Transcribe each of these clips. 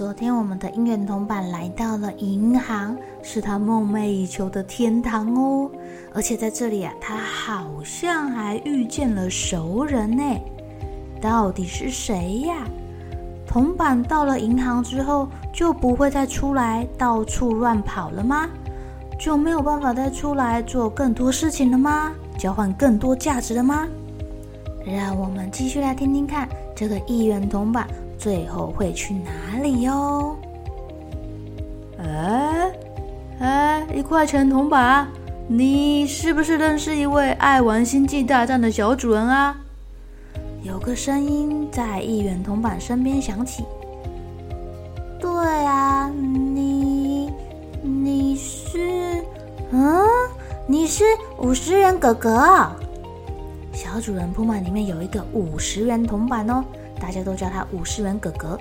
昨天我们的姻缘同伴来到了银行，是他梦寐以求的天堂哦。而且在这里啊，他好像还遇见了熟人呢。到底是谁呀？铜板到了银行之后，就不会再出来到处乱跑了吗？就没有办法再出来做更多事情了吗？交换更多价值了吗？让我们继续来听听看，这个一元铜板最后会去哪里哟？哎哎，一块钱铜板，你是不是认识一位爱玩星际大战的小主人啊？有个声音在一元铜板身边响起。对啊，你你是？嗯，你是五十元哥哥。小主人铺满里面有一个五十元铜板哦，大家都叫他五十元哥哥。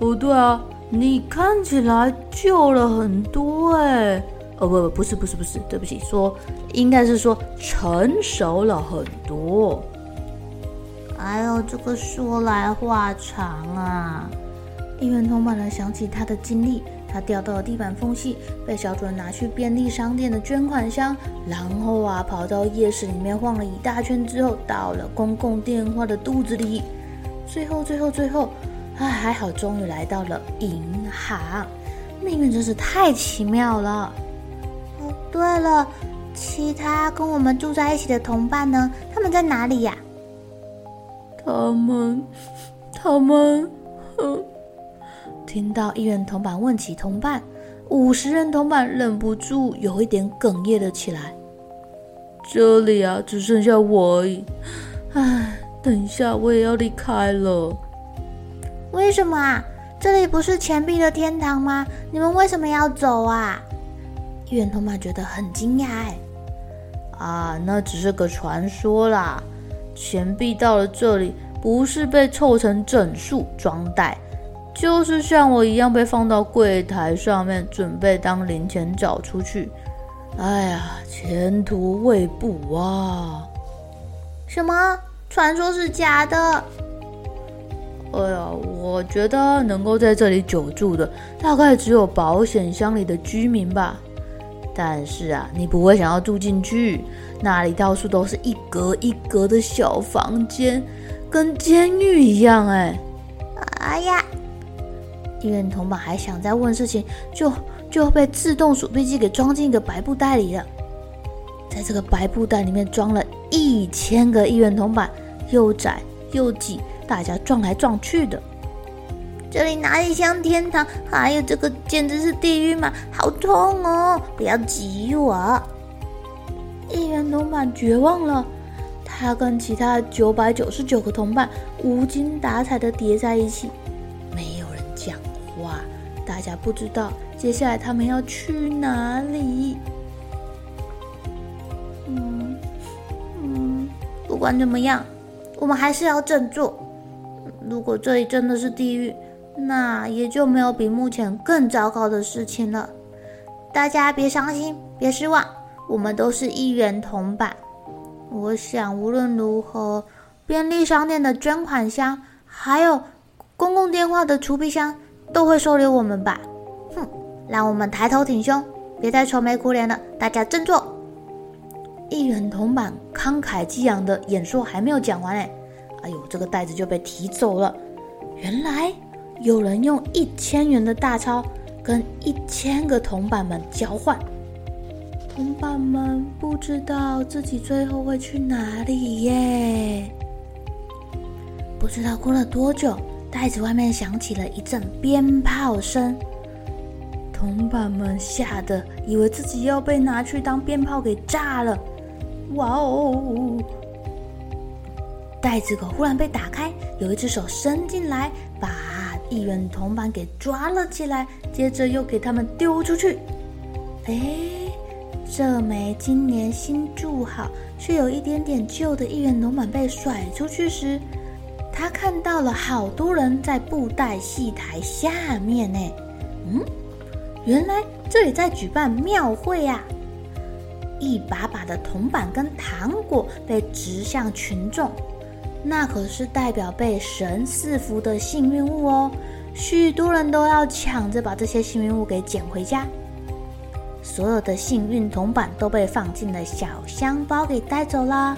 哦，对啊，你看起来旧了很多哎。哦不不，不是不是不是，对不起，说应该是说成熟了很多。哎呦，这个说来话长啊。姻缘铜板呢，想起他的经历。他掉到了地板缝隙，被小主人拿去便利商店的捐款箱，然后啊，跑到夜市里面晃了一大圈之后，到了公共电话的肚子里，最后，最后，最后，唉，还好，终于来到了银行。命运真是太奇妙了。哦，对了，其他跟我们住在一起的同伴呢？他们在哪里呀？他们，他们，嗯。听到姻缘铜板问起同伴，五十人铜板忍不住有一点哽咽了起来。这里啊，只剩下我而已。唉，等一下我也要离开了。为什么啊？这里不是钱币的天堂吗？你们为什么要走啊？姻缘铜板觉得很惊讶。哎，啊，那只是个传说啦。钱币到了这里，不是被凑成整数装袋。就是像我一样被放到柜台上面，准备当零钱找出去。哎呀，前途未卜啊！什么？传说是假的？哎呀，我觉得能够在这里久住的，大概只有保险箱里的居民吧。但是啊，你不会想要住进去，那里到处都是一格一格的小房间，跟监狱一样哎。哎呀！姻缘铜板还想再问事情，就就被自动数币机给装进一个白布袋里了。在这个白布袋里面装了一千个一元铜板，又窄又挤，大家撞来撞去的。这里哪里像天堂？还有这个简直是地狱嘛！好痛哦！不要挤我！一元铜板绝望了，他跟其他九百九十九个铜板无精打采的叠在一起。没有人讲话！大家不知道接下来他们要去哪里。不管怎么样，我们还是要振作。如果这里真的是地狱，那也就没有比目前更糟糕的事情了。大家别伤心，别失望，我们都是姻缘铜板。我想无论如何，便利商店的捐款箱，还有公共电话的储币箱。都会收留我们吧？哼，让我们抬头挺胸，别再愁眉苦脸了。大家振作！一元铜板慷慨激昂的演说还没有讲完哎，哎呦，这个袋子就被提走了。原来有人用一千元的大钞跟一千个铜板们交换。铜板们不知道自己最后会去哪里耶。不知道过了多久，袋子外面响起了一阵鞭炮声。铜板们吓得以为自己要被拿去当鞭炮给炸了。哇哦！袋子口忽然被打开，有一只手伸进来，把一元铜板给抓了起来，接着又给他们丢出去。哎，这枚今年新铸好却有一点点旧的一元铜板被甩出去时，他看到了好多人在布袋戏台下面呢。嗯，原来这里在举办庙会呀！一把把的铜板跟糖果被掷向群众，那可是代表被神赐福的幸运物哦。许多人都要抢着把这些幸运物给捡回家。所有的幸运铜板都被放进了小香包给带走啦。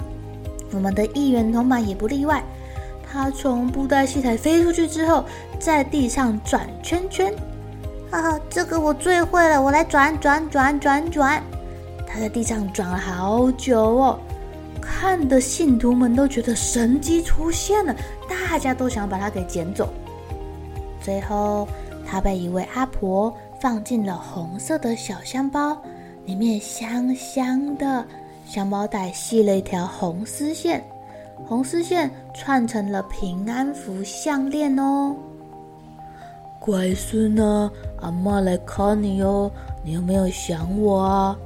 我们的一元铜板也不例外。它从布袋戏台飞出去之后，在地上转圈圈。哈哈，这个我最会了，我来转转转转转。他在地上转了好久哦，看的信徒们都觉得神机出现了，大家都想把它给捡走。最后，他被一位阿婆放进了红色的小香包，里面香香的，香包带系了一条红丝线，红丝线串成了平安符项链哦。乖孙啊，阿嬷来看你哦，你有没有想我啊？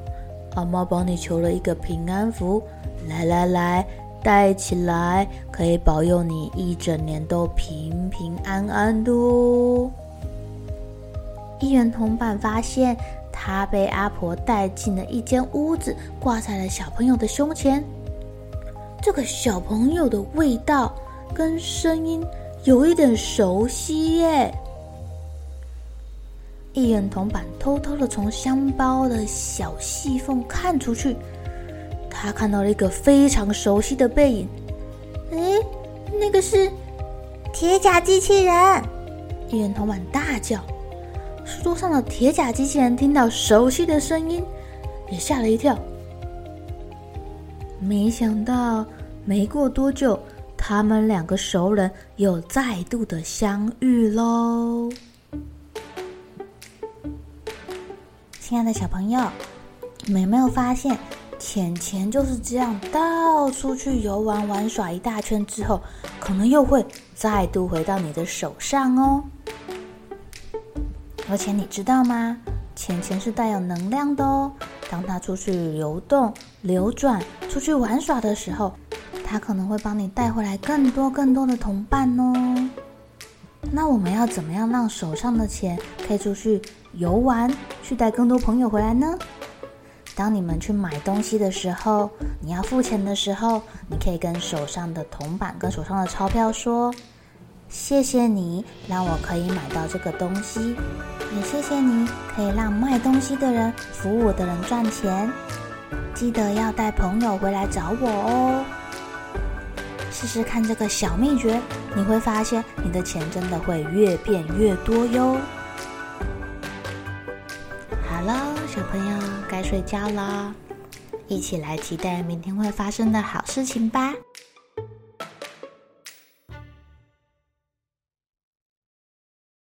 阿妈帮你求了一个平安符，来来来，戴起来，可以保佑你一整年都平平安安的哦。一元铜板发现，他被阿婆带进了一间屋子，挂在了小朋友的胸前。这个小朋友的味道跟声音有一点熟悉耶。一元铜板偷偷的从香包的小细缝看出去，他看到了一个非常熟悉的背影。诶，那个是铁甲机器人！一元铜板大叫。书桌上的铁甲机器人听到熟悉的声音，也吓了一跳。没想到，没过多久，他们两个熟人又再度的相遇喽。亲爱的小朋友，你们有没有发现，钱钱就是这样到处去游玩玩耍一大圈之后，可能又会再度回到你的手上哦。而且你知道吗？钱钱是带有能量的哦。当它出去流动、流转、出去玩耍的时候，它可能会帮你带回来更多更多的同伴哦。那我们要怎么样让手上的钱可以出去游玩，去带更多朋友回来呢？当你们去买东西的时候，你要付钱的时候，你可以跟手上的铜板、跟手上的钞票说：“谢谢你，让我可以买到这个东西。也谢谢你可以让卖东西的人、服务的人赚钱。记得要带朋友回来找我哦。”试试看这个小秘诀，你会发现你的钱真的会越变越多哟。小朋友该睡觉了，一起来期待明天会发生的好事情吧。